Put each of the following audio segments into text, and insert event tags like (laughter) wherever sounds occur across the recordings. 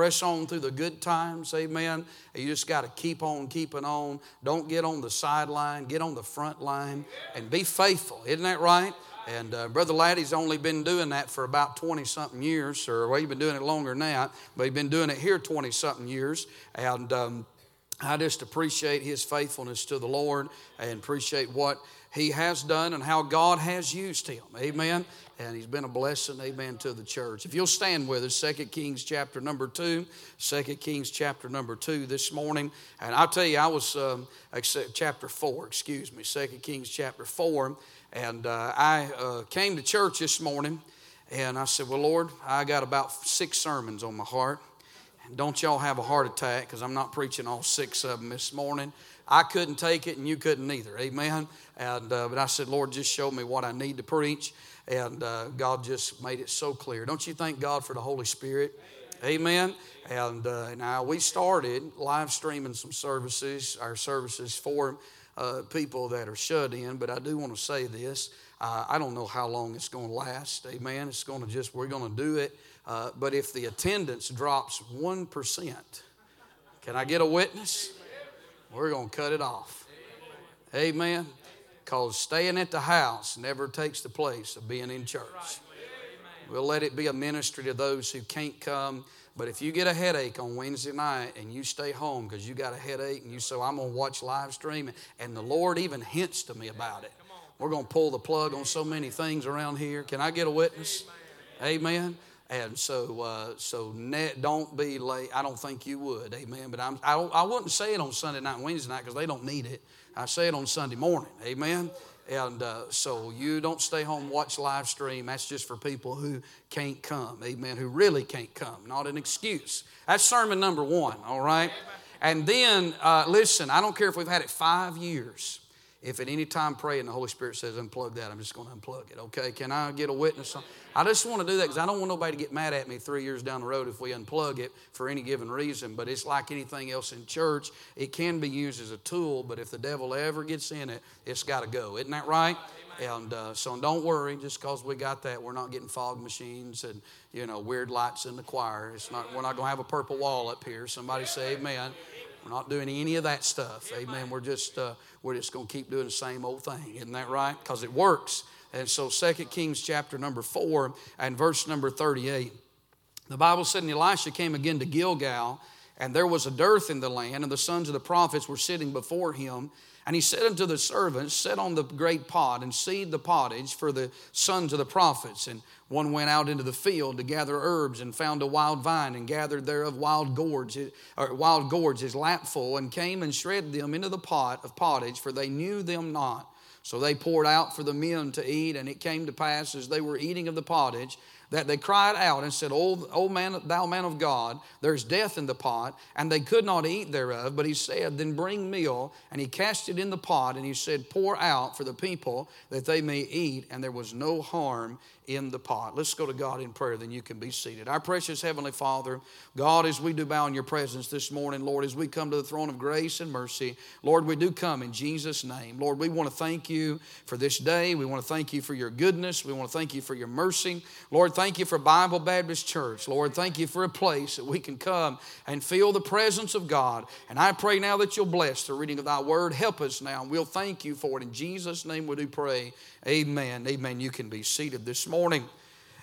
press on through the good times, amen. You just got to keep on keeping on. Don't get on the sideline, get on the front line and be faithful. Isn't that right? And uh, Brother Laddie's only been doing that for about 20 something years, or well, he's been doing it longer that, but he's been doing it here 20 something years. And um, I just appreciate his faithfulness to the Lord and appreciate what he has done and how God has used him. Amen. And he's been a blessing, amen, to the church. If you'll stand with us, 2 Kings chapter number 2, 2 Kings chapter number 2 this morning. And I'll tell you, I was, um, chapter 4, excuse me, 2 Kings chapter 4. And uh, I uh, came to church this morning and I said, Well, Lord, I got about six sermons on my heart. Don't y'all have a heart attack because I'm not preaching all six of them this morning. I couldn't take it and you couldn't either. Amen. And, uh, but I said, Lord, just show me what I need to preach. And uh, God just made it so clear. Don't you thank God for the Holy Spirit? Amen. And uh, now we started live streaming some services, our services for uh, people that are shut in. But I do want to say this. I don't know how long it's going to last. Amen. It's going to just, we're going to do it. Uh, but if the attendance drops 1%, can I get a witness? We're going to cut it off. Amen. Because staying at the house never takes the place of being in church. We'll let it be a ministry to those who can't come. But if you get a headache on Wednesday night and you stay home because you got a headache and you say, I'm going to watch live streaming, and the Lord even hints to me about it, we're going to pull the plug on so many things around here. Can I get a witness? Amen. And so, uh, so net, don't be late. I don't think you would, amen. But I'm, I, I wouldn't say it on Sunday night and Wednesday night because they don't need it. I say it on Sunday morning, amen. And uh, so you don't stay home, watch live stream. That's just for people who can't come, amen, who really can't come, not an excuse. That's sermon number one, all right? And then, uh, listen, I don't care if we've had it five years. If at any time pray and the Holy Spirit says unplug that, I'm just going to unplug it, okay? Can I get a witness? I just want to do that because I don't want nobody to get mad at me three years down the road if we unplug it for any given reason. But it's like anything else in church, it can be used as a tool, but if the devil ever gets in it, it's got to go. Isn't that right? And uh, so don't worry, just because we got that, we're not getting fog machines and you know weird lights in the choir. It's not. We're not going to have a purple wall up here. Somebody say Amen. We're not doing any of that stuff. Amen. We're just uh, we're just going to keep doing the same old thing. Isn't that right? Because it works. And so 2 Kings chapter number 4 and verse number 38. The Bible said, And Elisha came again to Gilgal, and there was a dearth in the land, and the sons of the prophets were sitting before him. And he said unto the servants, Set on the great pot and seed the pottage for the sons of the prophets. And one went out into the field to gather herbs and found a wild vine and gathered thereof wild gourds, or wild gourds his lapful, and came and shred them into the pot of pottage, for they knew them not. So they poured out for the men to eat, and it came to pass as they were eating of the pottage that they cried out and said, O, man, thou man of God, there's death in the pot. And they could not eat thereof. But he said, Then bring meal. And he cast it in the pot, and he said, Pour out for the people that they may eat. And there was no harm in the pot. Let's go to God in prayer, then you can be seated. Our precious Heavenly Father, God, as we do bow in your presence this morning, Lord, as we come to the throne of grace and mercy, Lord, we do come in Jesus' name. Lord, we want to thank you for this day. We want to thank you for your goodness. We want to thank you for your mercy. Lord, thank you for Bible Baptist Church. Lord, thank you for a place that we can come and feel the presence of God. And I pray now that you'll bless the reading of thy word. Help us now. And we'll thank you for it. In Jesus' name we do pray. Amen. Amen. You can be seated this morning.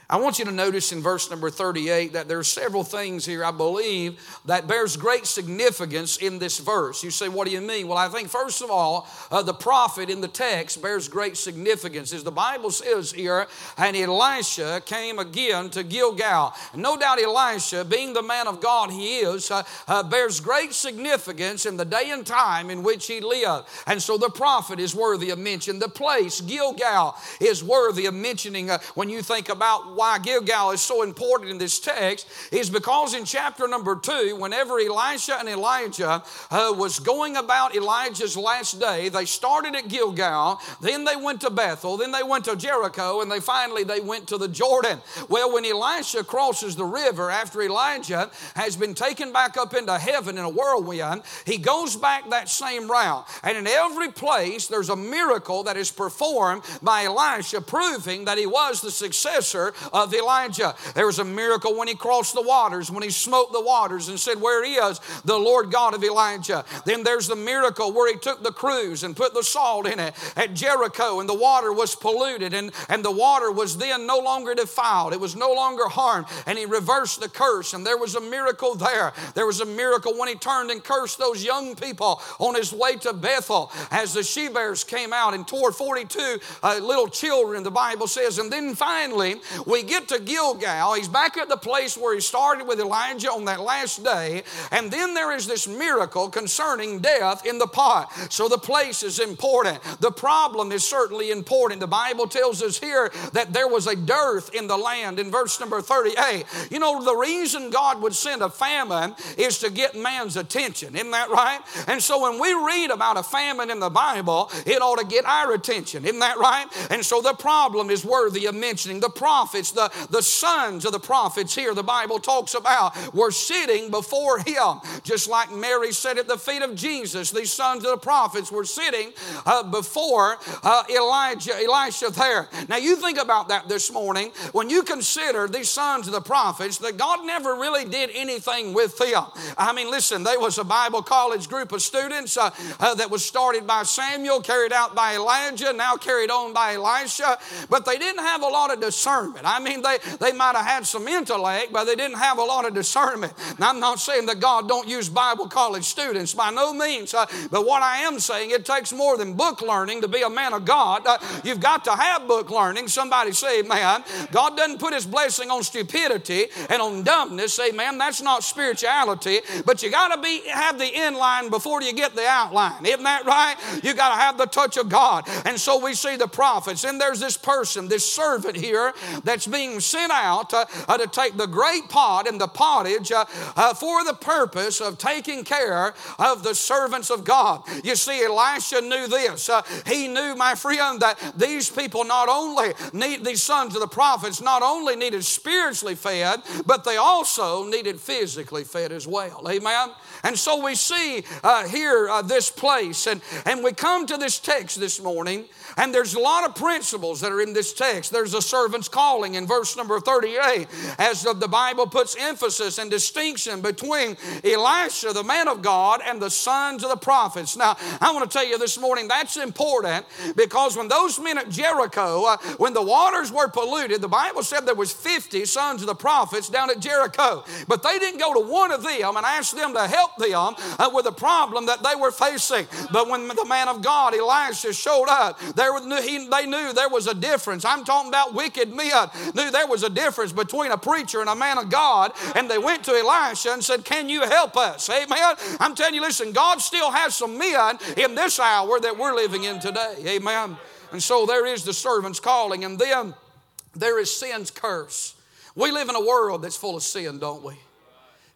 I want you to notice in verse number 38 that there are several things here, I believe, that bears great significance in this verse. You say, what do you mean? Well, I think, first of all, uh, the prophet in the text bears great significance. As the Bible says here, and Elisha came again to Gilgal. no doubt Elisha, being the man of God he is, uh, uh, bears great significance in the day and time in which he lived. And so the prophet is worthy of mention. The place, Gilgal, is worthy of mentioning uh, when you think about why Gilgal is so important in this text is because in chapter number two, whenever Elisha and Elijah uh, was going about Elijah's last day, they started at Gilgal, then they went to Bethel, then they went to Jericho, and they finally they went to the Jordan. Well, when Elisha crosses the river after Elijah has been taken back up into heaven in a whirlwind, he goes back that same route. And in every place, there's a miracle that is performed by Elisha, proving that he was the successor of Elijah. There was a miracle when he crossed the waters, when he smote the waters and said, Where is the Lord God of Elijah? Then there's the miracle where he took the cruse and put the salt in it at Jericho, and the water was polluted, and, and the water was then no longer defiled. It was no longer harmed, and he reversed the curse, and there was a miracle there. There was a miracle when he turned and cursed those young people on his way to Bethel as the she bears came out and tore 42 uh, little children, the Bible says. And then finally, we get to Gilgal. He's back at the place where he started with Elijah on that last day. And then there is this miracle concerning death in the pot. So the place is important. The problem is certainly important. The Bible tells us here that there was a dearth in the land in verse number 38. You know, the reason God would send a famine is to get man's attention. Isn't that right? And so when we read about a famine in the Bible, it ought to get our attention. Isn't that right? And so the problem is worthy of mentioning. The prophets, the, the sons of the prophets here, the Bible talks about, were sitting before him. Just like Mary sat at the feet of Jesus, these sons of the prophets were sitting uh, before uh, Elijah, Elisha there. Now you think about that this morning. When you consider these sons of the prophets, that God never really did anything with them. I mean, listen, there was a Bible college group of students uh, uh, that was started by Samuel, carried out by Elijah, now carried on by Elisha, but they didn't have a lot of discernment. I mean, they, they might have had some intellect, but they didn't have a lot of discernment. I'm not saying that God don't use Bible college students by no means, uh, but what I am saying, it takes more than book learning to be a man of God. Uh, you've got to have book learning. Somebody say, man, God doesn't put his blessing on stupidity and on dumbness. Say, man, that's not spirituality, but you got to be have the inline before you get the outline. Isn't that right? You got to have the touch of God. And so we see the prophets, and there's this person, this servant here, that's being sent out uh, to take the great pot and the pottage uh, uh, for the purpose of taking care of the servants of God. You see, Elisha knew this. Uh, he knew, my friend, that these people not only need these sons of the prophets not only needed spiritually fed, but they also needed physically fed as well. Amen. And so we see uh, here uh, this place, and, and we come to this text this morning, and there's a lot of principles that are in this text. There's a servant's calling in verse number 38, as the Bible puts emphasis and distinction between Elisha, the man of God, and the sons of the prophets. Now, I want to tell you this morning that's important because when those men at Jericho, uh, when the waters were polluted, the Bible said there was 50 sons of the prophets down at Jericho, but they didn't go to one of them and ask them to help them uh, with the problem that they were facing. But when the man of God, Elisha, showed up, there there, he, they knew there was a difference. I'm talking about wicked men. Knew there was a difference between a preacher and a man of God. And they went to Elisha and said, Can you help us? Amen. I'm telling you, listen, God still has some men in this hour that we're living in today. Amen. And so there is the servant's calling, and then there is sin's curse. We live in a world that's full of sin, don't we?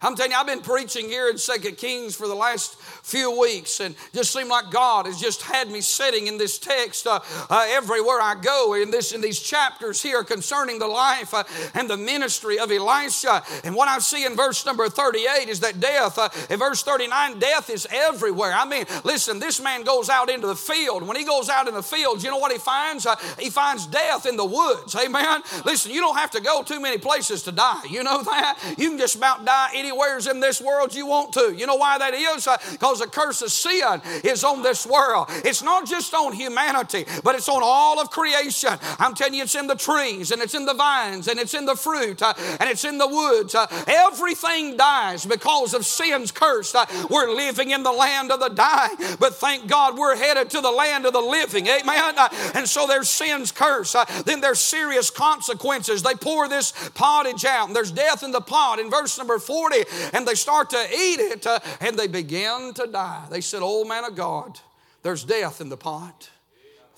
I'm telling you, I've been preaching here in Second Kings for the last few weeks, and just seemed like God has just had me sitting in this text uh, uh, everywhere I go in this in these chapters here concerning the life uh, and the ministry of Elisha. And what I see in verse number 38 is that death. Uh, in verse 39, death is everywhere. I mean, listen, this man goes out into the field. When he goes out in the field, you know what he finds? Uh, he finds death in the woods. Amen. Listen, you don't have to go too many places to die. You know that you can just about die any anywheres in this world you want to. You know why that is? Because uh, the curse of sin is on this world. It's not just on humanity, but it's on all of creation. I'm telling you, it's in the trees, and it's in the vines, and it's in the fruit, uh, and it's in the woods. Uh, everything dies because of sin's curse. We're living in the land of the dying, but thank God we're headed to the land of the living. Amen. And so there's sin's curse. Then there's serious consequences. They pour this pottage out, and there's death in the pot. In verse number 40, and they start to eat it uh, and they begin to die. They said, Old man of God, there's death in the pot.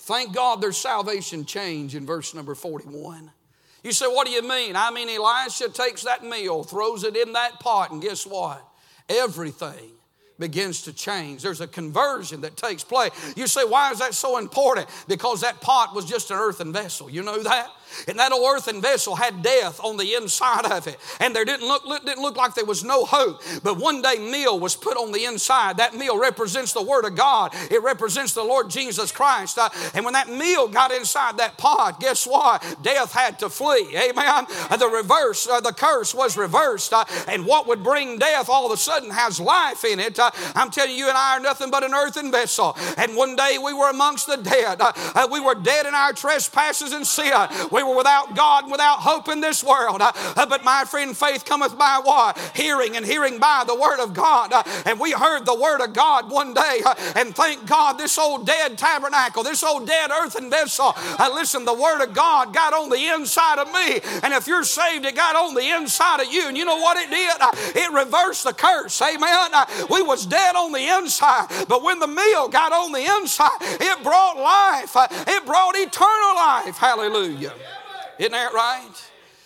Thank God there's salvation change in verse number 41. You say, What do you mean? I mean, Elisha takes that meal, throws it in that pot, and guess what? Everything begins to change. There's a conversion that takes place. You say, Why is that so important? Because that pot was just an earthen vessel. You know that? And that old earthen vessel had death on the inside of it. And there didn't look, didn't look like there was no hope. But one day meal was put on the inside. That meal represents the Word of God. It represents the Lord Jesus Christ. Uh, and when that meal got inside that pot, guess what? Death had to flee. Amen. Uh, the reverse, uh, the curse was reversed. Uh, and what would bring death all of a sudden has life in it. Uh, I'm telling you and I are nothing but an earthen vessel. And one day we were amongst the dead. Uh, we were dead in our trespasses and sin. We were without God and without hope in this world. Uh, uh, but my friend, faith cometh by what? Hearing and hearing by the word of God. Uh, and we heard the word of God one day. and thank God this old dead tabernacle, this old dead earthen vessel, listen, the word of God got on the inside of me. And if you're saved, it got on the inside of you. And you know what it did? It reversed the curse. Amen. We was dead on the inside, but when the meal got on the inside, it brought life. It brought eternal life. Hallelujah. Isn't that right?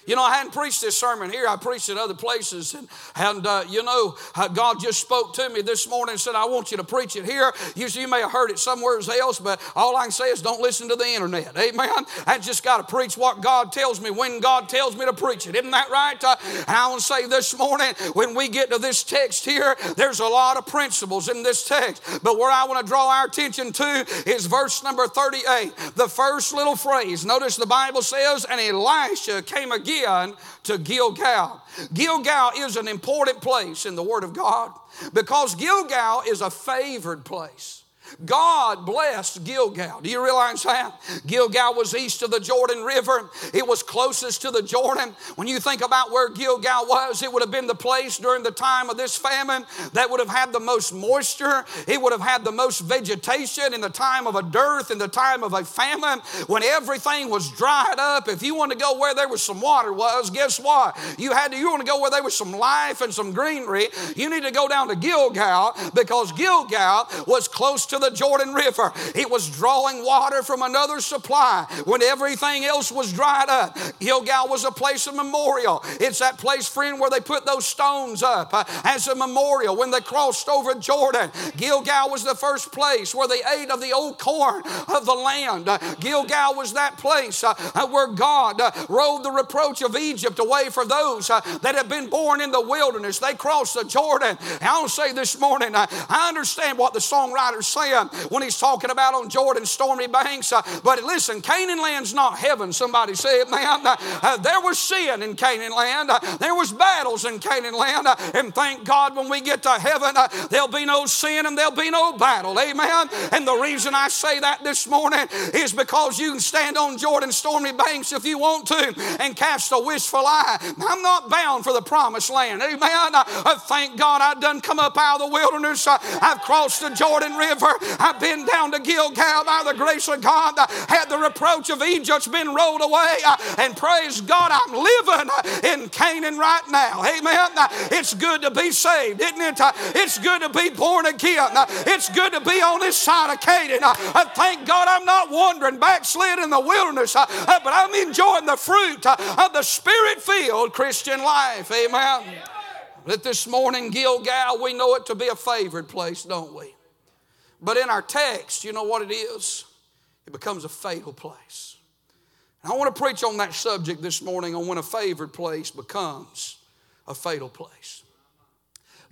You know, I hadn't preached this sermon here. I preached at other places. And, and uh, you know, uh, God just spoke to me this morning and said, I want you to preach it here. You, you may have heard it somewhere else, but all I can say is don't listen to the internet. Amen. I just got to preach what God tells me when God tells me to preach it. Isn't that right? Uh, and I want to say this morning, when we get to this text here, there's a lot of principles in this text. But where I want to draw our attention to is verse number 38, the first little phrase. Notice the Bible says, And Elisha came again to Gilgal. Gilgal is an important place in the Word of God because Gilgal is a favored place. God blessed Gilgal. Do you realize that? Gilgal was east of the Jordan River. It was closest to the Jordan. When you think about where Gilgal was, it would have been the place during the time of this famine that would have had the most moisture. It would have had the most vegetation in the time of a dearth, in the time of a famine, when everything was dried up. If you want to go where there was some water was, guess what? You had to, you want to go where there was some life and some greenery. You need to go down to Gilgal because Gilgal was close to the Jordan River. It was drawing water from another supply when everything else was dried up. Gilgal was a place of memorial. It's that place, friend, where they put those stones up uh, as a memorial when they crossed over Jordan. Gilgal was the first place where they ate of the old corn of the land. Uh, Gilgal was that place uh, where God uh, rolled the reproach of Egypt away for those uh, that had been born in the wilderness. They crossed the Jordan. And I'll say this morning, uh, I understand what the songwriter's saying when he's talking about on Jordan's stormy banks. Uh, but listen, Canaan land's not heaven. Somebody say it, man. Uh, there was sin in Canaan land. Uh, there was battles in Canaan land. and thank God when we get to heaven, there'll be no sin and there'll be no battle. Amen. And the reason I say that this morning is because you can stand on Jordan's stormy banks if you want to and cast a wishful eye. I'm not bound for the promised land. Amen. thank God I done come up out of the wilderness. I've crossed the Jordan River. I've been down to Gilgal by the grace of God. Had the reproach of Egypt's been rolled away. And praise God, I'm living in Canaan right now. Amen. It's good to be saved, isn't it? It's good to be born again. It's good to be on this side of Canaan. Thank God I'm not wandering backslid in the wilderness, but I'm enjoying the fruit of the spirit filled Christian life. Amen. That this morning, Gilgal, we know it to be a favored place, don't we? But in our text, you know what it is? It becomes a fatal place. And I want to preach on that subject this morning on when a favored place becomes a fatal place.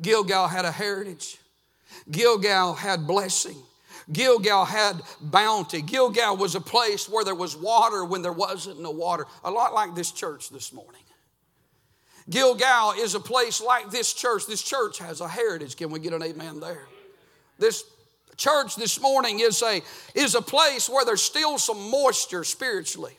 Gilgal had a heritage, Gilgal had blessing. Gilgal had bounty. Gilgal was a place where there was water when there wasn't no water. A lot like this church this morning. Gilgal is a place like this church. This church has a heritage. Can we get an amen there? This church this morning is a, is a place where there's still some moisture spiritually.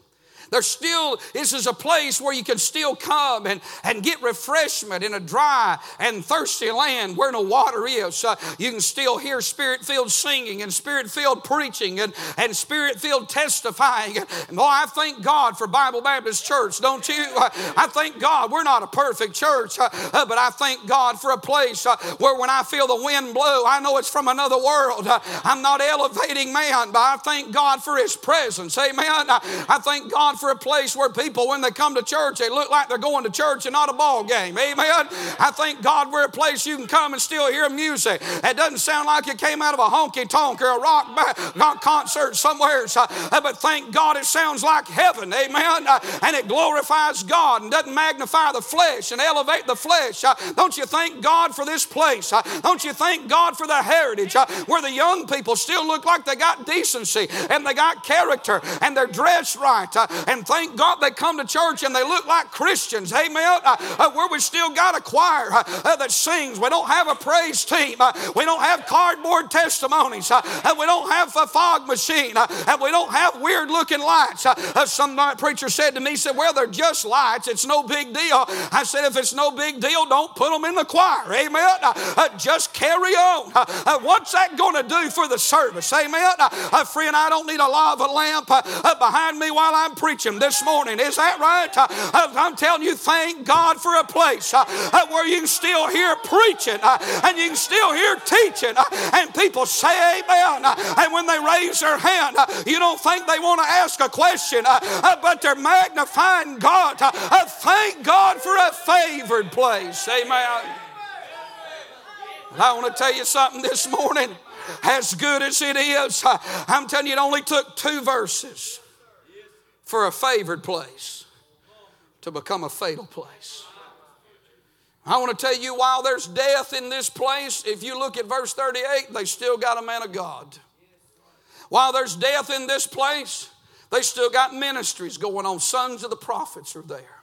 There's still, this is a place where you can still come and, and get refreshment in a dry and thirsty land where no water is. Uh, you can still hear spirit filled singing and spirit filled preaching and, and spirit filled testifying. And boy, I thank God for Bible Baptist Church, don't you? Uh, I thank God we're not a perfect church, uh, uh but I thank God for a place uh, where when I feel the wind blow, I know it's from another world. I'm not elevating man, but I thank God for His presence. Amen. I thank God For a place where people, when they come to church, they look like they're going to church and not a ball game. Amen. I thank God we're a place you can come and still hear music. It doesn't sound like it came out of a honky tonk or a rock, rock concert somewhere. Uh, but thank God it sounds like heaven. Amen. Uh, and it glorifies God and doesn't magnify the flesh and elevate the flesh. Uh, don't you thank God for this place? Don't you thank God for the heritage where the young people still look like they got decency and they got character and they're dressed right. And thank God they come to church and they look like Christians. Amen. Uh, uh, where we still got a choir uh, that sings. We don't have a praise team. We don't have cardboard testimonies. We don't have a fog machine. And we don't have weird looking lights. Some preacher said to me, said, well, they're just lights. It's no big deal. I said, if it's no big deal, don't put them in the choir. Amen. Just carry on. What's that going to do for the service? Amen. Friend, I don't need a lava lamp behind me while I'm preaching this morning. Is that right? Uh, uh, I'm telling you, thank God for a place uh, where you can still hear preaching and you can still hear teaching and people say amen. And when they raise their hand, you don't think they want to ask a question, but they're magnifying God. Thank God for a favored place. Amen. I want to tell you something this morning. As good as it is, I'm telling you, it only took two verses for a favored place to become a fatal place. I want to tell you, while there's death in this place, if you look at verse 38, they still got a man of God. While there's death in this place, they still got ministries going on. Sons of the prophets are there.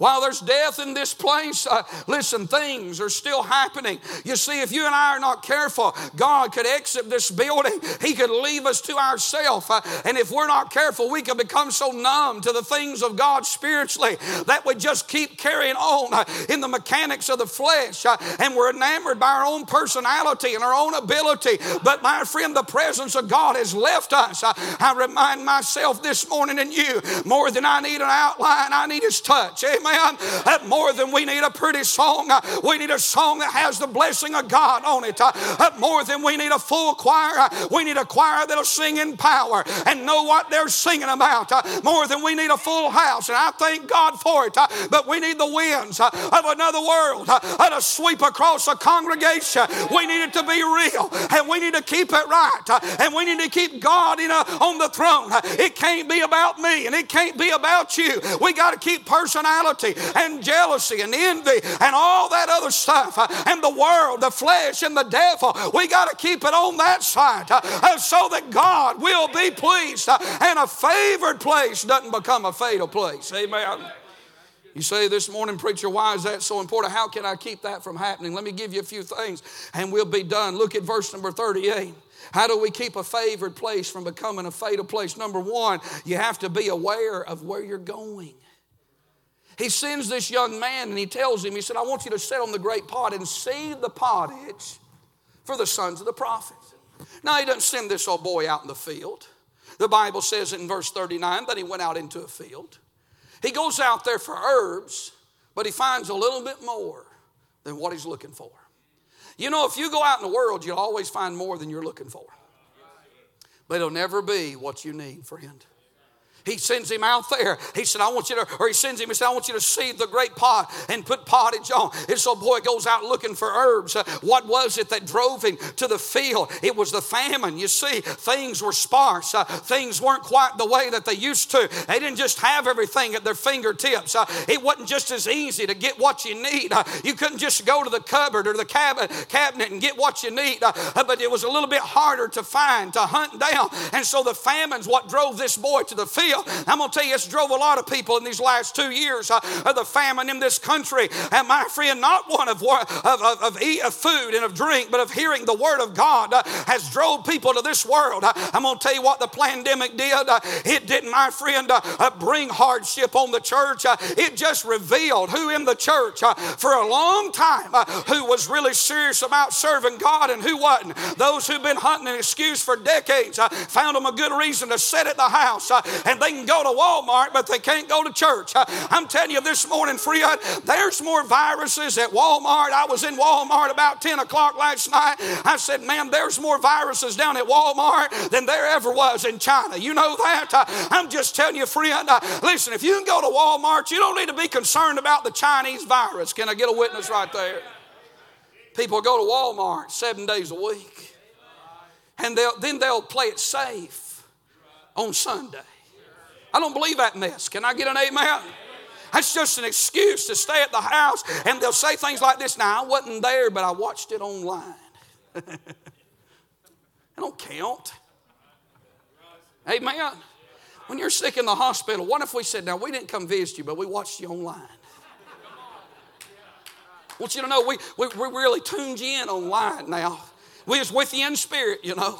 While there's death in this place, uh, listen, things are still happening. You see, if you and I are not careful, God could exit this building. He could leave us to ourselves. Uh, and if we're not careful, we could become so numb to the things of God spiritually that we just keep carrying on uh, in the mechanics of the flesh. Uh, and we're enamored by our own personality and our own ability. But my friend, the presence of God has left us. Uh, I remind myself this morning and you more than I need an outline, I need His touch. Amen. Amen. That uh, more than we need a pretty song, uh, we need a song that has the blessing of God on it. Uh, uh, more than we need a full choir, uh, we need a choir that'll sing in power and know what they're singing about. Uh, more than we need a full house, and I thank God for it. But we need the winds of another world to sweep across a congregation. We need it to be real, and we need to keep it right, and we need to keep God in a, on the throne. It can't be about me, and it can't be about you. We got to keep personality and jealousy and envy and all that other stuff uh, and the world, the flesh, and the devil. We got to keep it on that side uh, uh, so that God will be pleased and a favored place doesn't become a fatal place. Amen. You say this morning, preacher, why is that so important? How can I keep that from happening? Let me give you a few things and we'll be done. Look at verse number 38. How do we keep a favored place from becoming a fatal place? Number one, you have to be aware of where you're going he sends this young man and he tells him, he said, I want you to sit on the great pot and seed the pottage for the sons of the prophets. Now, he doesn't send this old boy out in the field. The Bible says in verse 39 that he went out into a field. He goes out there for herbs, but he finds a little bit more than what he's looking for. You know, if you go out in the world, you'll always find more than you're looking for. But it'll never be what you need, friend. He sends him out there. He said, I want you to, or he sends him, he said, I want you to seed the great pot and put pottage on. And so, boy goes out looking for herbs. Uh, what was it that drove him to the field? It was the famine. You see, things were sparse. Uh, things weren't quite the way that they used to. They didn't just have everything at their fingertips. Uh, it wasn't just as easy to get what you need. You couldn't just go to the cupboard or the cabinet, and get what you need. But it was a little bit harder to find, to hunt down. And so the famine's what drove this boy to the field I'm going to tell you, it's drove a lot of people in these last two years uh, of the famine in this country. And my friend, not one of, of, of, of, eat, of food and of drink, but of hearing the word of God uh, has drove people to this world. Uh, I'm going to tell you what the pandemic did. Uh, it didn't, my friend, uh, uh, bring hardship on the church. it just revealed who in the church for a long time who was really serious about serving God and who wasn't. Those who've been hunting an excuse for decades found them a good reason to sit at the house and they can go to Walmart, but they can't go to church. Uh, I'm telling you this morning, friend, there's more viruses at Walmart. I was in Walmart about 10 o'clock last night. I said, man, there's more viruses down at Walmart than there ever was in China. You know that? Uh, I'm just telling you, friend, uh, listen, if you can go to Walmart, you don't need to be concerned about the Chinese virus. Can I get a witness right there? People go to Walmart seven days a week, and they'll, then they'll play it safe on Sunday. I don't believe that mess. Can I get an amen? That's just an excuse to stay at the house, and they'll say things like this. Now, I wasn't there, but I watched it online. (laughs) I don't count. Amen. When you're sick in the hospital, what if we said, Now, we didn't come visit you, but we watched you online? I want you to know we, we, we really tuned you in online now. We was with you in spirit, you know.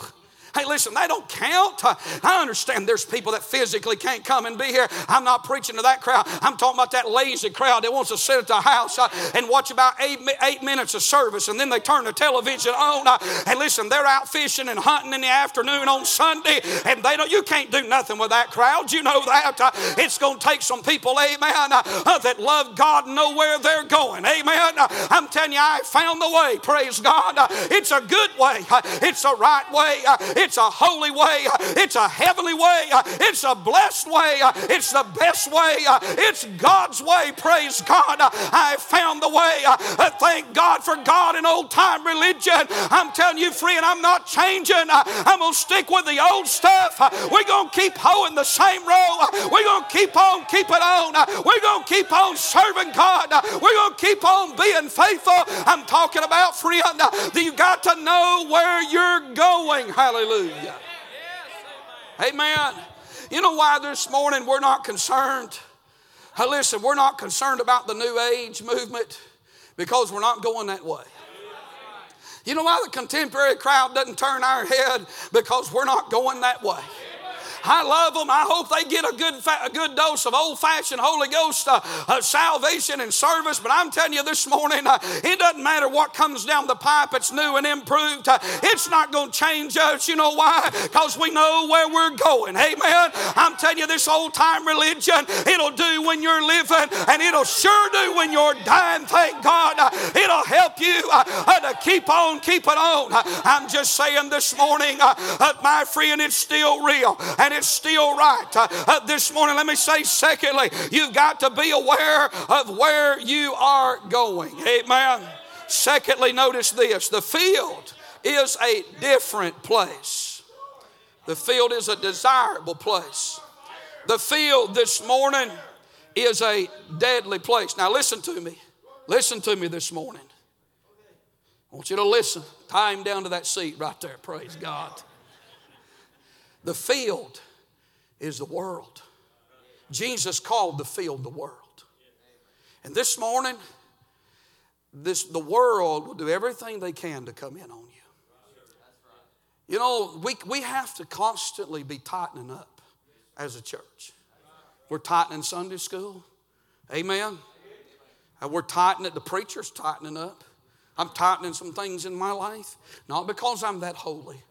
Hey, listen, they don't count. I understand there's people that physically can't come and be here. I'm not preaching to that crowd. I'm talking about that lazy crowd that wants to sit at the house uh, and watch about eight, eight minutes of service and then they turn the television on. Uh, and listen, they're out fishing and hunting in the afternoon on Sunday and they don't, you can't do nothing with that crowd. You know that. Uh, it's going to take some people, amen, that love God and know where they're going. Amen. I'm telling you, I found the way. Praise God. It's a good way. It's a right way. It's a holy way. It's a heavenly way. It's a blessed way. It's the best way. It's God's way. Praise God. I found the way. Thank God for God and old time religion. I'm telling you, friend, I'm not changing. I'm going to stick with the old stuff. We're going to keep hoeing the same row. We're going to keep on keeping on. We're going to keep on serving God. We're going to keep on being faithful. I'm talking about, friend, you got to know where you're going. Hallelujah. Hallelujah. Amen. You know why this morning we're not concerned? listen, we're not concerned about the New Age movement because we're not going that way. You know why the contemporary crowd doesn't turn our head? Because we're not going that way. I love them. I hope they get a good, a good dose of old fashioned Holy Ghost uh, uh, salvation and service. But I'm telling you this morning, uh, it doesn't matter what comes down the pipe, it's new and improved. Uh, it's not going to change us. You know why? Because we know where we're going. Amen. I'm telling you, this old time religion, it'll do when you're living, and it'll sure do when you're dying. Thank God. Uh, it'll help you uh, to keep on keeping on. I'm just saying this morning, my friend, it's still real. And and it's still right. Uh, uh, this morning, let me say, secondly, you've got to be aware of where you are going. Amen. Secondly, notice this the field is a different place. The field is a desirable place. The field this morning is a deadly place. Now, listen to me. Listen to me this morning. I want you to listen. Tie him down to that seat right there. Praise God. The field is the world. Jesus called the field the world. And this morning, this, the world will do everything they can to come in on you. You know, we, we have to constantly be tightening up as a church. We're tightening Sunday school. Amen. And we're tightening, the preacher's tightening up. I'm tightening some things in my life, not because I'm that holy,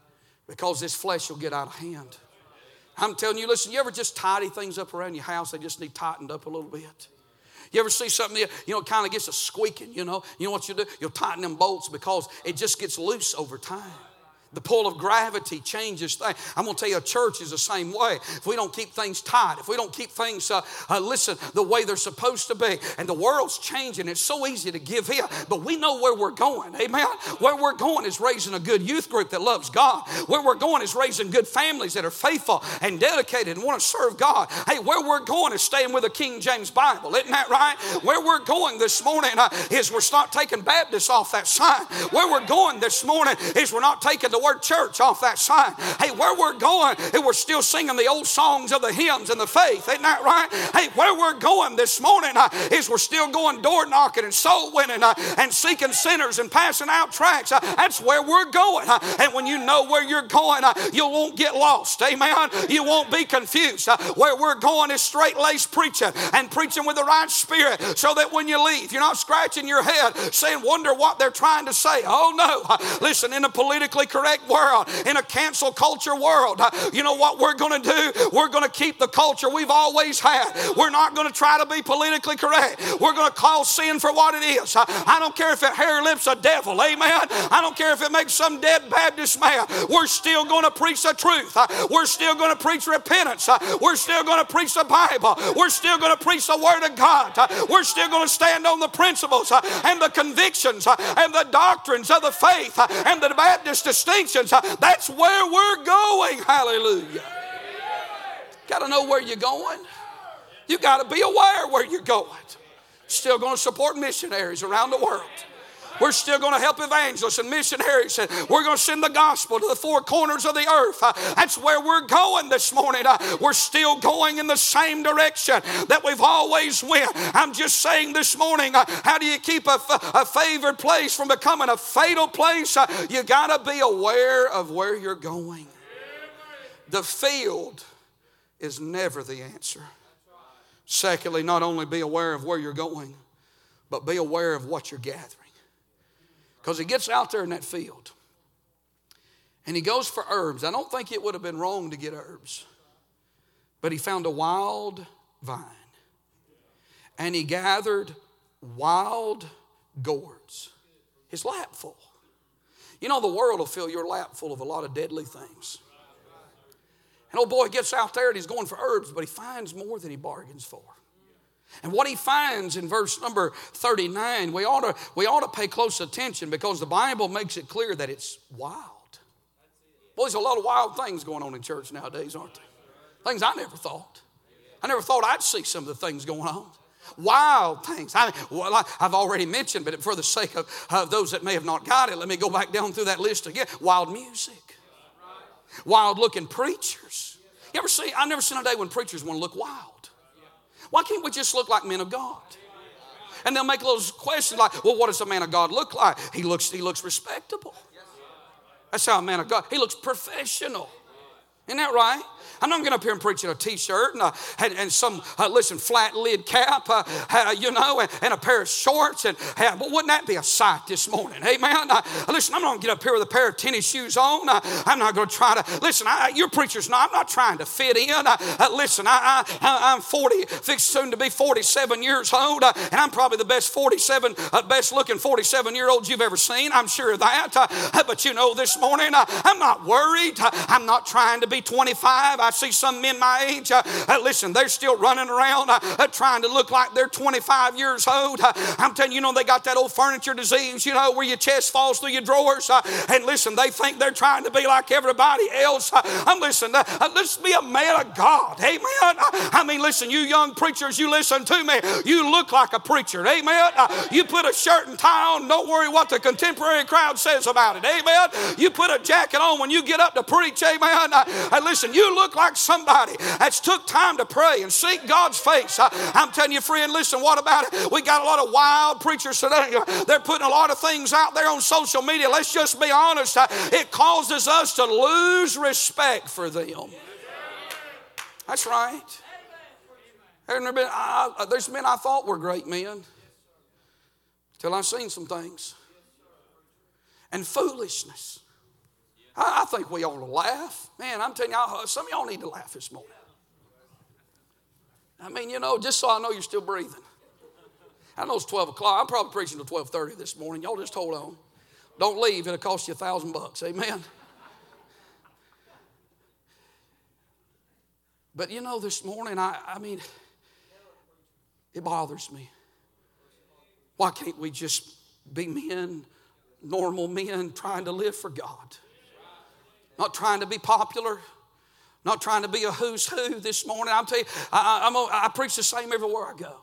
because this flesh will get out of hand. I'm telling you, listen, you ever just tidy things up around your house? They just need tightened up a little bit. You ever see something, you know, kind of gets a squeaking, you know? You know what you do? You'll tighten them bolts because it just gets loose over time. The pull of gravity changes things. I'm going to tell you, a church is the same way. If we don't keep things tight, if we don't keep things, uh, uh, listen, the way they're supposed to be, and the world's changing, it's so easy to give in, but we know where we're going. Amen. Where we're going is raising a good youth group that loves God. Where we're going is raising good families that are faithful and dedicated and want to serve God. Hey, where we're going is staying with the King James Bible. Isn't that right? Where we're going this morning uh, is we're not taking Baptists off that sign. Where we're going this morning is we're not taking the the word church off that sign. Hey, where we're going, we're still singing the old songs of the hymns and the faith. Ain't that right? Hey, where we're going this morning uh, is we're still going door knocking and soul winning uh, and seeking sinners and passing out tracts. Uh, that's where we're going. Uh, and when you know where you're going, uh, you won't get lost. Amen. You won't be confused. Uh, where we're going is straight laced preaching and preaching with the right spirit so that when you leave, you're not scratching your head saying, wonder what they're trying to say. Oh, no. Listen, in a politically correct correct world, in a cancel culture world, uh, you know what we're going to do? We're going to keep the culture we've always had. We're not going to try to be politically correct. We're going to call sin for what it is. Uh, I don't care if it hair lips a devil, amen. I don't care if it makes some dead Baptist man. We're still going to preach the truth. Uh, we're still going to preach repentance. We're still going to preach the Bible. We're still going to preach the Word of God. We're still going to stand on the principles and the convictions and the doctrines of the faith and the Baptist That's where we're going. Hallelujah. Got to know where you're going. You got to be aware where you're going. Still going to support missionaries around the world. We're still going to help evangelists and missionaries. And we're going to send the gospel to the four corners of the earth. Uh, that's where we're going this morning. Uh, we're still going in the same direction that we've always went. I'm just saying this morning, uh, how do you keep a, a favored place from becoming a fatal place? You got to be aware of where you're going. The field is never the answer. Secondly, not only be aware of where you're going, but be aware of what you're gathering. Because he gets out there in that field and he goes for herbs. I don't think it would have been wrong to get herbs, but he found a wild vine and he gathered wild gourds, his lap full. You know, the world will fill your lap full of a lot of deadly things. And old boy gets out there and he's going for herbs, but he finds more than he bargains for. And what he finds in verse number 39, we ought, to, we ought to pay close attention because the Bible makes it clear that it's wild. Well, there's a lot of wild things going on in church nowadays, aren't there? Things I never thought. I never thought I'd see some of the things going on. Wild things. I, well, I've already mentioned, but for the sake of uh, those that may have not got it, let me go back down through that list again. Wild music, wild looking preachers. You ever see? I've never seen a day when preachers want to look wild. Why can't we just look like men of God? And they'll make little questions like, well, what does a man of God look like? He looks, he looks respectable. That's how a man of God, he looks professional. Isn't that right? I'm not going up here and preach in a t-shirt and, uh, and, and, some, uh, listen, flat lid cap, uh, uh, you know, and, and, a pair of shorts. And uh, but wouldn't that be a sight this morning? Amen. Uh, listen, I'm not going to get up here with a pair of tennis shoes on. I'm not going to try to, listen, I, your preacher's not, I'm not trying to fit in. listen, I, I, am 40, fixed soon to be 47 years old, and I'm probably the best 47, best looking 47 year old you've ever seen. I'm sure of that. but you know, this morning, I'm not worried. I'm not trying to be 25. I see some men my age, uh, uh, listen, they're still running around uh, uh trying to look like they're 25 years old. Uh, I'm telling you, you know, they got that old furniture disease, you know, where your chest falls through your drawers. Uh, and listen, they think they're trying to be like everybody else. I'm listening, let's be a man of God. Amen. I mean, listen, you young preachers, you listen to me. You look like a preacher. Amen. You put a shirt and tie on, don't worry what the contemporary crowd says about it. Amen. You put a jacket on when you get up to preach. Amen. And listen, you look like somebody that's took time to pray and seek God's face. I'm telling you, friend, listen, what about it? We got a lot of wild preachers today. They're putting a lot of things out there on social media. Let's just be honest. It causes us to lose respect for them. That's right. There's men I thought were great men till I seen some things. And foolishness. I, I think we ought to laugh. Man, I'm telling y'all, some of y'all need to laugh this morning. I mean, you know, just so I know you're still breathing. I know it's 12 o'clock. I'm probably preaching till 12:30 this morning. Y'all just hold on. Don't leave. It'll cost you a thousand bucks. Amen. But you know, this morning, I, I mean, it bothers me. Why can't we just be men, normal men, trying to live for God? Not trying to be popular, not trying to be a who's who this morning. I'm telling you, I, I'm a, i preach the same everywhere I go.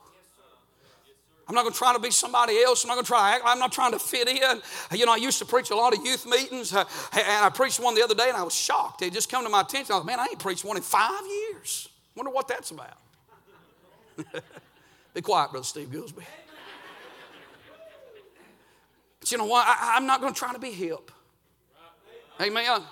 I'm not going to try to be somebody else. I'm not going to try. I'm not trying to fit in. You know, I used to preach a lot of youth meetings, uh, and I preached one the other day, and I was shocked. It just come to my attention. I was, man, I ain't preached one in five years. Wonder what that's about. (laughs) be quiet, brother Steve Goolsby. But you know what? I, I'm not going to try to be hip. Amen.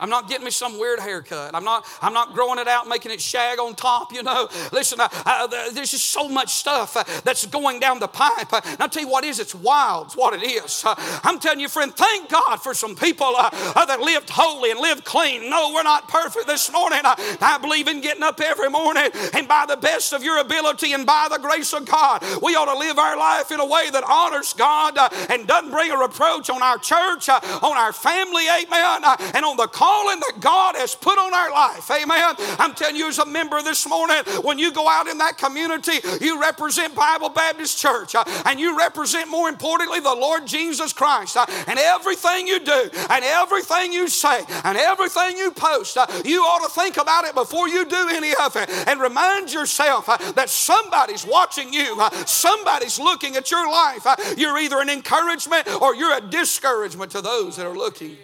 I'm not getting me some weird haircut. I'm not, I'm not growing it out, making it shag on top, you know. Listen, uh, uh, there's just so much stuff uh, that's going down the pipe. Uh, and I'll tell you what is, it's wild, it's what it is. Uh, I'm telling you, friend, thank God for some people that lived holy and lived clean. No, we're not perfect this morning. I believe in getting up every morning and by the best of your ability and by the grace of God, we ought to live our life in a way that honors God and doesn't bring a reproach on our church, on our family, amen, and on the calling that God has put on our life. Amen. I'm telling you, as a member this morning, when you go out in that community, you represent Bible Baptist Church, uh, and you represent, more importantly, the Lord Jesus Christ. Uh, and everything you do, and everything you say, and everything you post, uh, you ought to think about it before you do any of it, and remind yourself that somebody's watching you, somebody's looking at your life. You're either an encouragement or you're a discouragement to those that are looking.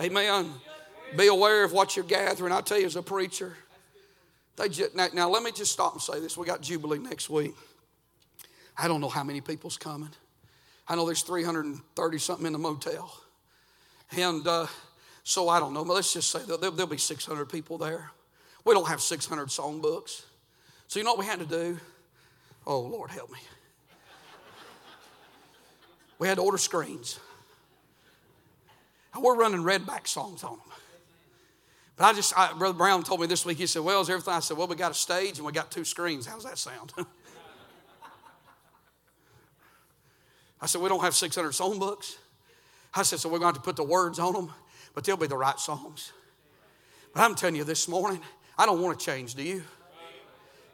Amen. Be aware of what you're gathering. I tell you, as a preacher, they just, now, now let me just stop and say this. We got Jubilee next week. I don't know how many people's coming. I know there's 330 something in the motel. And uh, so I don't know, but let's just say there'll, there'll be 600 people there. We don't have 600 songbooks. So you know what we had to do? Oh, Lord, help me. We had to order screens. And we're running redback songs on them. But I just, I, Brother Brown told me this week, he said, Well, is everything? I said, Well, we got a stage and we got two screens. How's that sound? (laughs) I said, We don't have 600 song books. I said, So we're going to, to put the words on them, but they'll be the right songs. But I'm telling you this morning, I don't want to change, do you?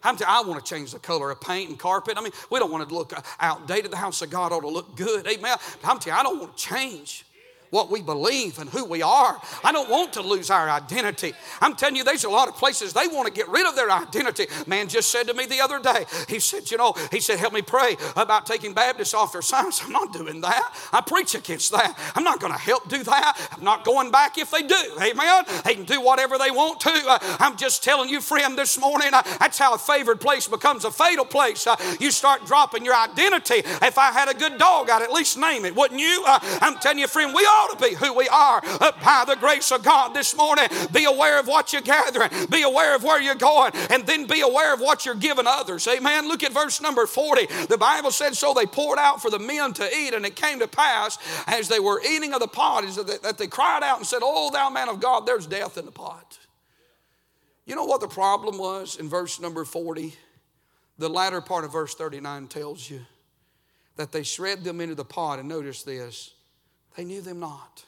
I'm t- i want to change the color of paint and carpet. I mean, we don't want to look uh, outdated. The house of God ought to look good. Amen. But I'm telling you, I don't want to change what we believe and who we are. I don't want to lose our identity. I'm telling you, there's a lot of places they want to get rid of their identity. Man just said to me the other day, he said, You know, he said, Help me pray about taking Baptists off their signs. I'm not doing that. I preach against that. I'm not going to help do that. I'm not going back if they do. Amen. They can do whatever they want to. Uh, I'm just telling you, friend, this morning, uh, that's how a favored place becomes a fatal place. Uh, you start dropping your identity. If I had a good dog, I'd at least name it, wouldn't you? I'm telling you, friend, we all ought to be who we are uh, by the grace of God this morning. Be aware of what you're gathering, be aware of where you're going, and then be aware of what you're giving others. Amen. Look at verse number 40. The Bible said, So they poured out for the men to eat, and it came to pass as they were eating of the pot that they cried out and said, Oh, thou man of God, there's death in the pot. You know what the problem was in verse number 40? The latter part of verse 39 tells you that they shred them into the pot, and notice this they knew them not.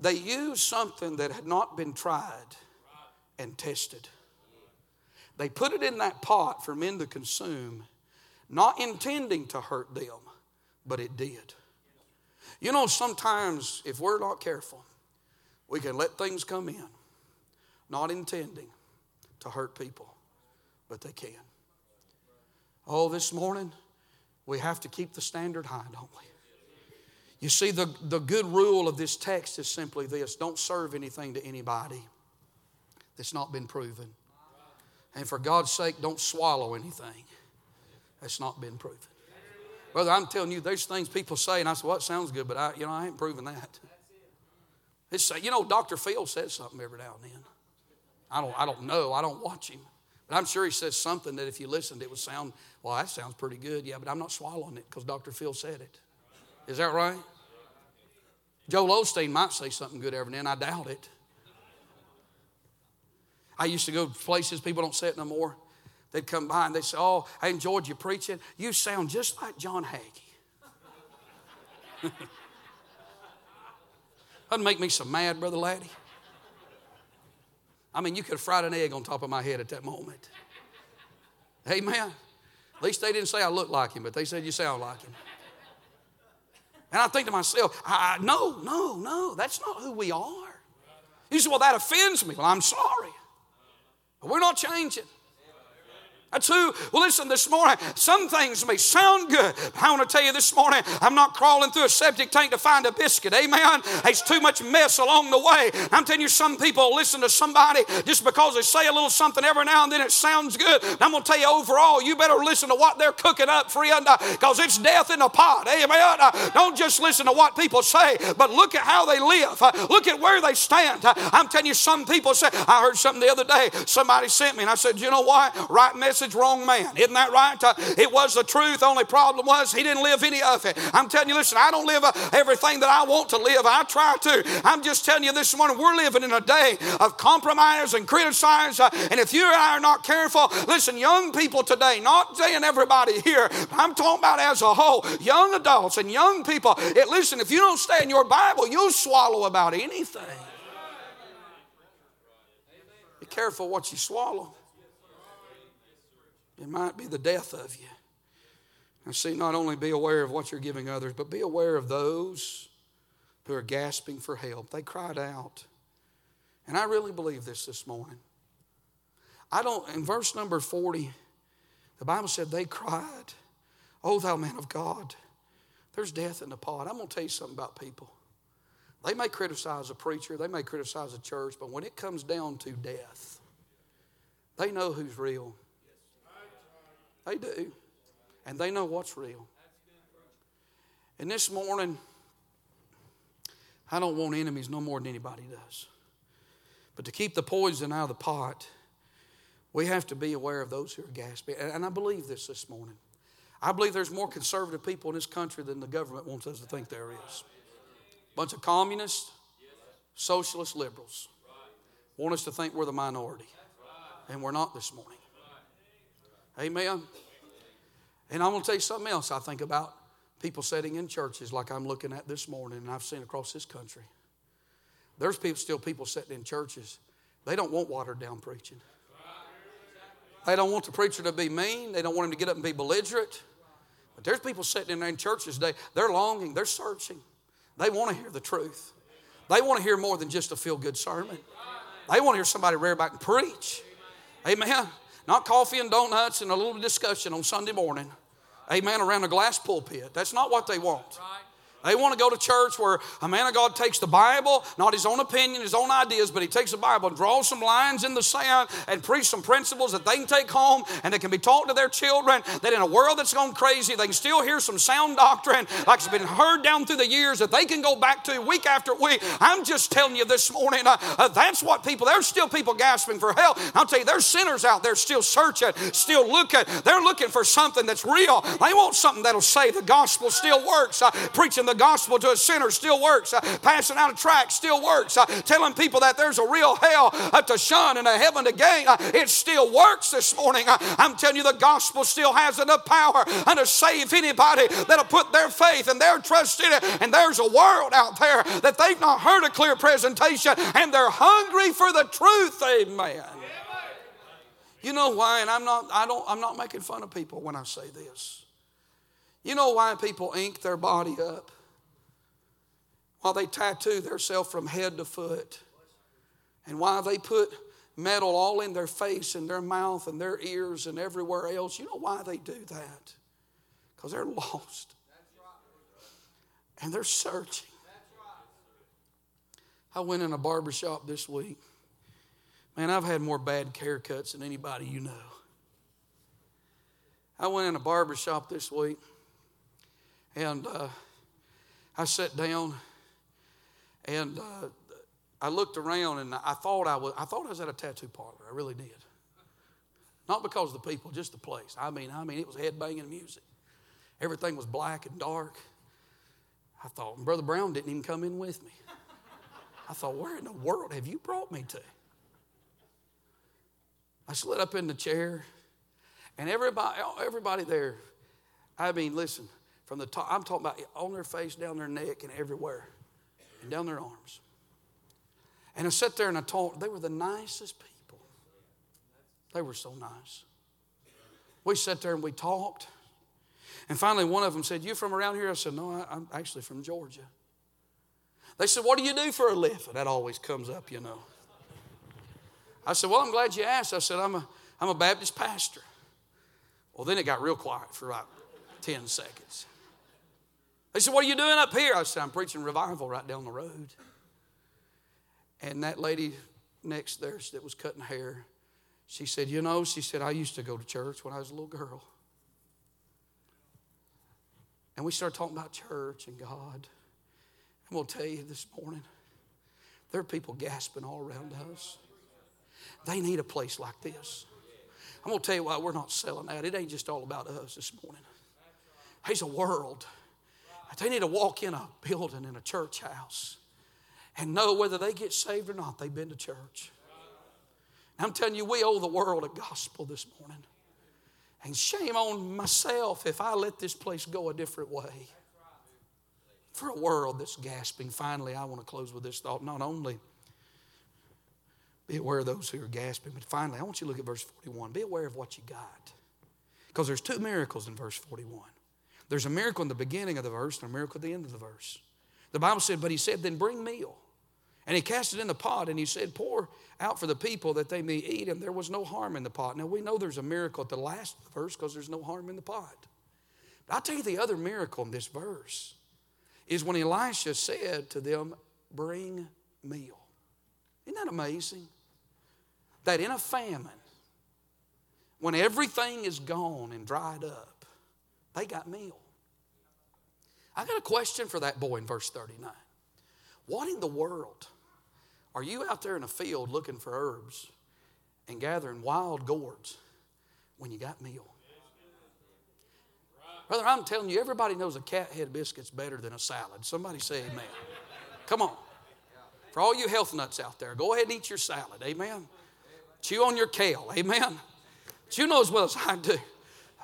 They used something that had not been tried and tested. They put it in that pot for men to consume, not intending to hurt them, but it did. You know, sometimes if we're not careful, we can let things come in, not intending to hurt people, but they can. Oh, this morning, we have to keep the standard high, don't we? You see, the, the good rule of this text is simply this don't serve anything to anybody that's not been proven. And for God's sake, don't swallow anything that's not been proven. Brother, I'm telling you, there's things people say, and I say, well, it sounds good, but I, you know, I ain't proven that. It's, you know, Dr. Phil says something every now and then. I don't, I don't know. I don't watch him. But I'm sure he says something that if you listened, it would sound, well, that sounds pretty good. Yeah, but I'm not swallowing it because Dr. Phil said it. Is that right? Joel Osteen might say something good every now and then. I doubt it. I used to go places, people don't say it no more. They'd come by and they'd say, Oh, I enjoyed you preaching. You sound just like John Hagee. (laughs) Doesn't make me so mad, Brother Laddie. I mean, you could have fried an egg on top of my head at that moment. Amen. At least they didn't say I look like him, but they said you sound like him. And I think to myself, I, no, no, no, that's not who we are. You say, well, that offends me. Well, I'm sorry. But we're not changing. That's well, listen, this morning, some things may sound good. I want to tell you this morning, I'm not crawling through a septic tank to find a biscuit. Amen. It's too much mess along the way. I'm telling you, some people listen to somebody just because they say a little something every now and then, it sounds good. I'm going to tell you overall, you better listen to what they're cooking up, friend, uh, because it's death in the pot. Amen. Uh, don't just listen to what people say, but look at how they live. Uh, look at where they stand. I'm telling you, some people say, I heard something the other day, somebody sent me, and I said, you know what? Right message message, wrong man. Isn't that right? Uh, it was the truth. Only problem was he didn't live any of it. I'm telling you, listen, I don't live uh, everything that I want to live. I try to. I'm just telling you this morning, we're living in a day of compromise and criticize. Uh, and if you and I are not careful, listen, young people today, not saying everybody here, I'm talking about as a whole, young adults and young people. It, listen, if you don't stay in your Bible, you'll swallow about anything. Be careful what you swallow. It might be the death of you. And see, not only be aware of what you're giving others, but be aware of those who are gasping for help. They cried out. And I really believe this this morning. I don't, in verse number 40, the Bible said they cried, Oh, thou man of God, there's death in the pot. I'm going to tell you something about people. They may criticize a preacher, they may criticize a church, but when it comes down to death, they know who's real they do. And they know what's real. And this morning, I don't want enemies no more than anybody does. But to keep the poison out of the pot, we have to be aware of those who are gasping. And I believe this this morning. I believe there's more conservative people in this country than the government wants us to think there is. Bunch of communists, socialist liberals want us to think we're the minority. And we're not this morning. Amen. And I'm going to tell you something else I think about people sitting in churches like I'm looking at this morning and I've seen across this country. There's people, still people sitting in churches. They don't want watered down preaching. They don't want the preacher to be mean. They don't want him to get up and be belligerent. But there's people sitting in there in churches today. They're longing. They're searching. They want to hear the truth. They want to hear more than just a feel good sermon. They want to hear somebody rear back and preach. Amen. Not coffee and donuts and a little discussion on Sunday morning. Amen. Around a glass pulpit. That's not what they want. They want to go to church where a man of God takes the Bible, not his own opinion, his own ideas, but he takes the Bible and draws some lines in the sand and preach some principles that they can take home and they can be taught to their children. That in a world that's gone crazy, they can still hear some sound doctrine like it's been heard down through the years that they can go back to week after week. I'm just telling you this morning, uh, uh, that's what people, there's still people gasping for help. I'll tell you, there's sinners out there still searching, still looking. They're looking for something that's real. They want something that'll say the gospel still works. Uh, preaching the the gospel to a sinner still works. Uh, passing out a tract still works. Uh, telling people that there's a real hell uh, to shun and a heaven to gain, it still works this morning. I'm telling you, the gospel still has enough power to save anybody that'll put their faith and their trust in it. And there's a world out there that they've not heard a clear presentation and they're hungry for the truth. Amen. You know why? And I'm not, I don't, I'm not making fun of people when I say this. You know why people ink their body up? While they tattoo themselves from head to foot, and while they put metal all in their face and their mouth and their ears and everywhere else. You know why they do that? Because they're lost. And they're searching. I went in a barber shop this week. Man, I've had more bad haircuts than anybody you know. I went in a barber shop this week and uh, I sat down and uh, I looked around and I thought I was, I thought I was at a tattoo parlor. I really did. Not because of the people, just the place. I mean, I mean, it was headbanging music. Everything was black and dark. I thought, Brother Brown didn't even come in with me. I thought, where in the world have you brought me to? I slid up in the chair, and everybody, everybody there, I mean, listen, from the top, I'm talking about on their face, down their neck, and everywhere and down their arms. And I sat there and I talked. They were the nicest people. They were so nice. We sat there and we talked. And finally, one of them said, You from around here? I said, No, I, am actually from Georgia. They said, What do you do for a living? And that always comes up, you know. I said, Well, I'm glad you asked. I said, I'm a, I'm a Baptist pastor. Well, then it got real quiet for about 10 seconds. They said, What are you doing up here? I said, I'm preaching revival right down the road. And that lady next there that was cutting hair, she said, You know, she said, I used to go to church when I was a little girl. And we started talking about church and God. I'm going to tell you this morning, there are people gasping all around us. They need a place like this. I'm going to tell you why we're not selling out. It ain't just all about us this morning. There's a world. They need to walk in a building in a church house and know whether they get saved or not, they've been to church. I'm telling you, we owe the world a gospel this morning. And shame on myself if I let this place go a different way. For a world that's gasping. Finally, I want to close with this thought. Not only be aware of those who are gasping, but finally, I want you to look at verse 41. Be aware of what you got. Because there's two miracles in verse 41. There's a miracle in the beginning of the verse and a miracle at the end of the verse. The Bible said, But he said, Then bring meal. And he cast it in the pot and he said, Pour out for the people that they may eat. And there was no harm in the pot. Now we know there's a miracle at the last verse because there's no harm in the pot. But I'll tell you the other miracle in this verse is when Elisha said to them, Bring meal. Isn't that amazing? That in a famine, when everything is gone and dried up, they got meal. I got a question for that boy in verse 39. What in the world are you out there in a field looking for herbs and gathering wild gourds when you got meal? Brother, I'm telling you, everybody knows a cat head biscuit's better than a salad. Somebody say amen. Come on. For all you health nuts out there, go ahead and eat your salad. Amen. Chew on your kale. Amen. But you know as well as I do.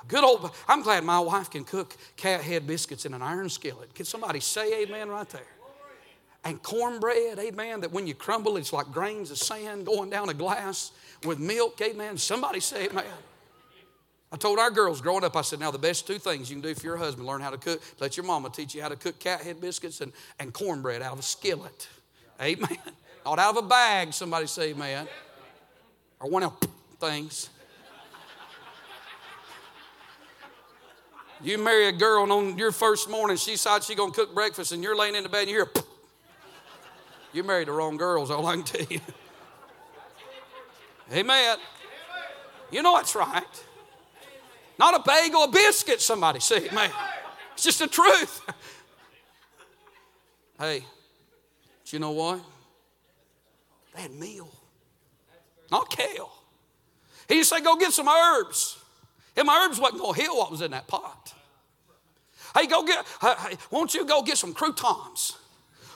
Good old, I'm glad my wife can cook cat head biscuits in an iron skillet. Can somebody say amen right there? and cornbread, amen, that when you crumble, it's like grains of sand going down a glass with milk, amen. Somebody say amen. I told our girls growing up, I said, now the best two things you can do for your husband, learn how to cook, let your mama teach you how to cook cat head biscuits and, and cornbread out of a skillet. Amen. (laughs) Not out of a bag, somebody say amen. Or one of things. You marry a girl and on your first morning she decides she's gonna cook breakfast and you're laying in the bed and you hear you married the wrong girls, all I can tell you. Amen. You know that's right. Not a bagel, a biscuit, somebody say, man. It's just the truth. hey, but you know what? Had meal, not kale. He just said, go get some herbs. My herbs wasn't going to heal what was in that pot. Hey, go get, hey, won't you go get some croutons?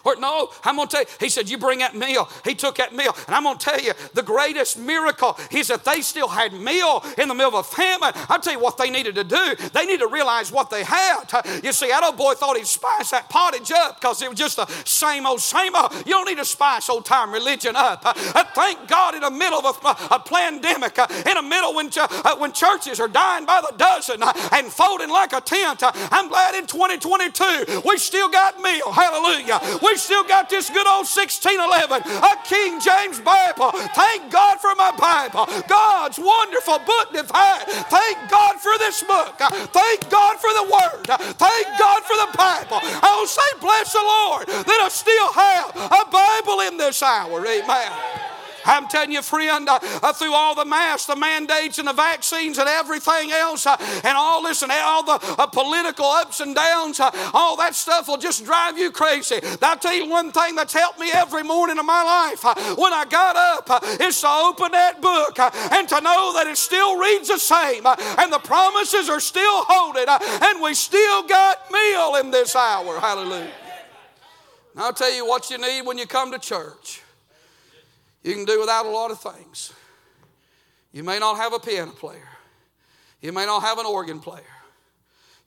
Or no, I'm going to tell you, he said, You bring that meal. He took that meal. And I'm going to tell you, the greatest miracle is that they still had meal in the middle of a famine. I'll tell you what they needed to do. They need to realize what they had. You see, that old boy thought he'd spice that pottage up because it was just the same old, same old. You don't need to spice old time religion up. Uh, thank God in the middle of a, a pandemic, uh, in the middle when, uh, when churches are dying by the dozen and folding like a tent. I'm glad in 2022 we still got meal. Hallelujah. We still got this good old 1611, a King James Bible. Thank God for my Bible. God's wonderful book divine. Thank God for this book. Thank God for the Word. Thank God for the Bible. I will say, bless the Lord that I still have a Bible in this hour. Amen. I'm telling you, friend, uh, uh, through all the masks, the mandates, and the vaccines, and everything else, uh, and all this, and all the uh, political ups and downs, uh, all that stuff will just drive you crazy. I'll tell you one thing that's helped me every morning of my life uh, when I got up is to open that book and to know that it still reads the same, and the promises are still holding, and we still got meal in this hour. Hallelujah. I'll tell you what you need when you come to church. You can do without a lot of things. You may not have a piano player. You may not have an organ player.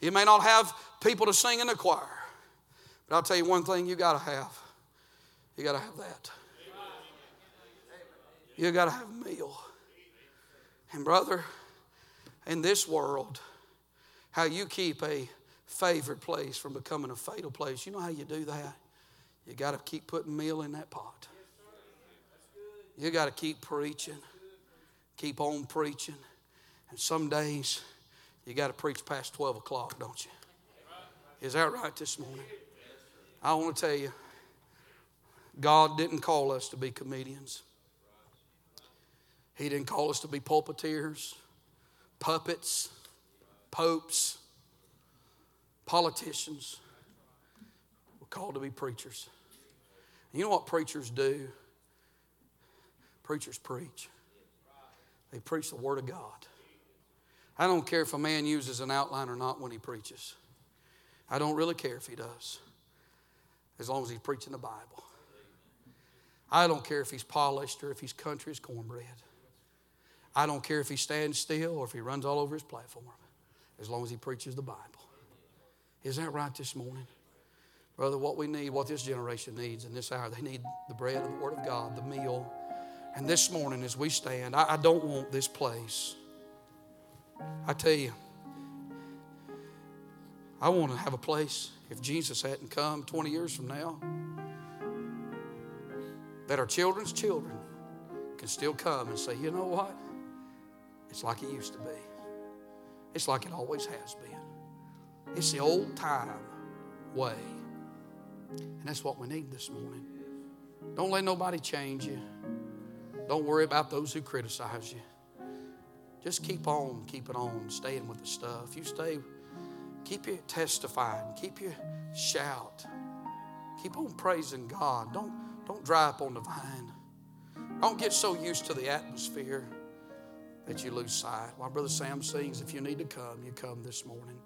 You may not have people to sing in the choir. But I'll tell you one thing you got to have. You got to have that. You got to have a meal. And, brother, in this world, how you keep a favored place from becoming a fatal place, you know how you do that? You got to keep putting meal in that pot. You got to keep preaching, keep on preaching. And some days you got to preach past 12 o'clock, don't you? Is that right this morning? I want to tell you, God didn't call us to be comedians. He didn't call us to be pulpiteers, puppets, popes, politicians. We're called to be preachers. You know what preachers do? Preachers preach. They preach the Word of God. I don't care if a man uses an outline or not when he preaches. I don't really care if he does, as long as he's preaching the Bible. I don't care if he's polished or if he's country as cornbread. I don't care if he stands still or if he runs all over his platform, as long as he preaches the Bible. Is that right this morning? Brother, what we need, what this generation needs in this hour, they need the bread of the Word of God, the meal. And this morning, as we stand, I, I don't want this place. I tell you, I want to have a place, if Jesus hadn't come 20 years from now, that our children's children can still come and say, you know what? It's like it used to be. It's like it always has been. It's the old time way. And that's what we need this morning. Don't let nobody change you. Don't worry about those who criticize you. Just keep on keeping on, staying with the stuff. You stay, keep you testifying, keep you shout. Keep on praising God. Don't, don't dry up on the vine. Don't get so used to the atmosphere that you lose sight. While Brother Sam sings, if you need to come, you come this morning.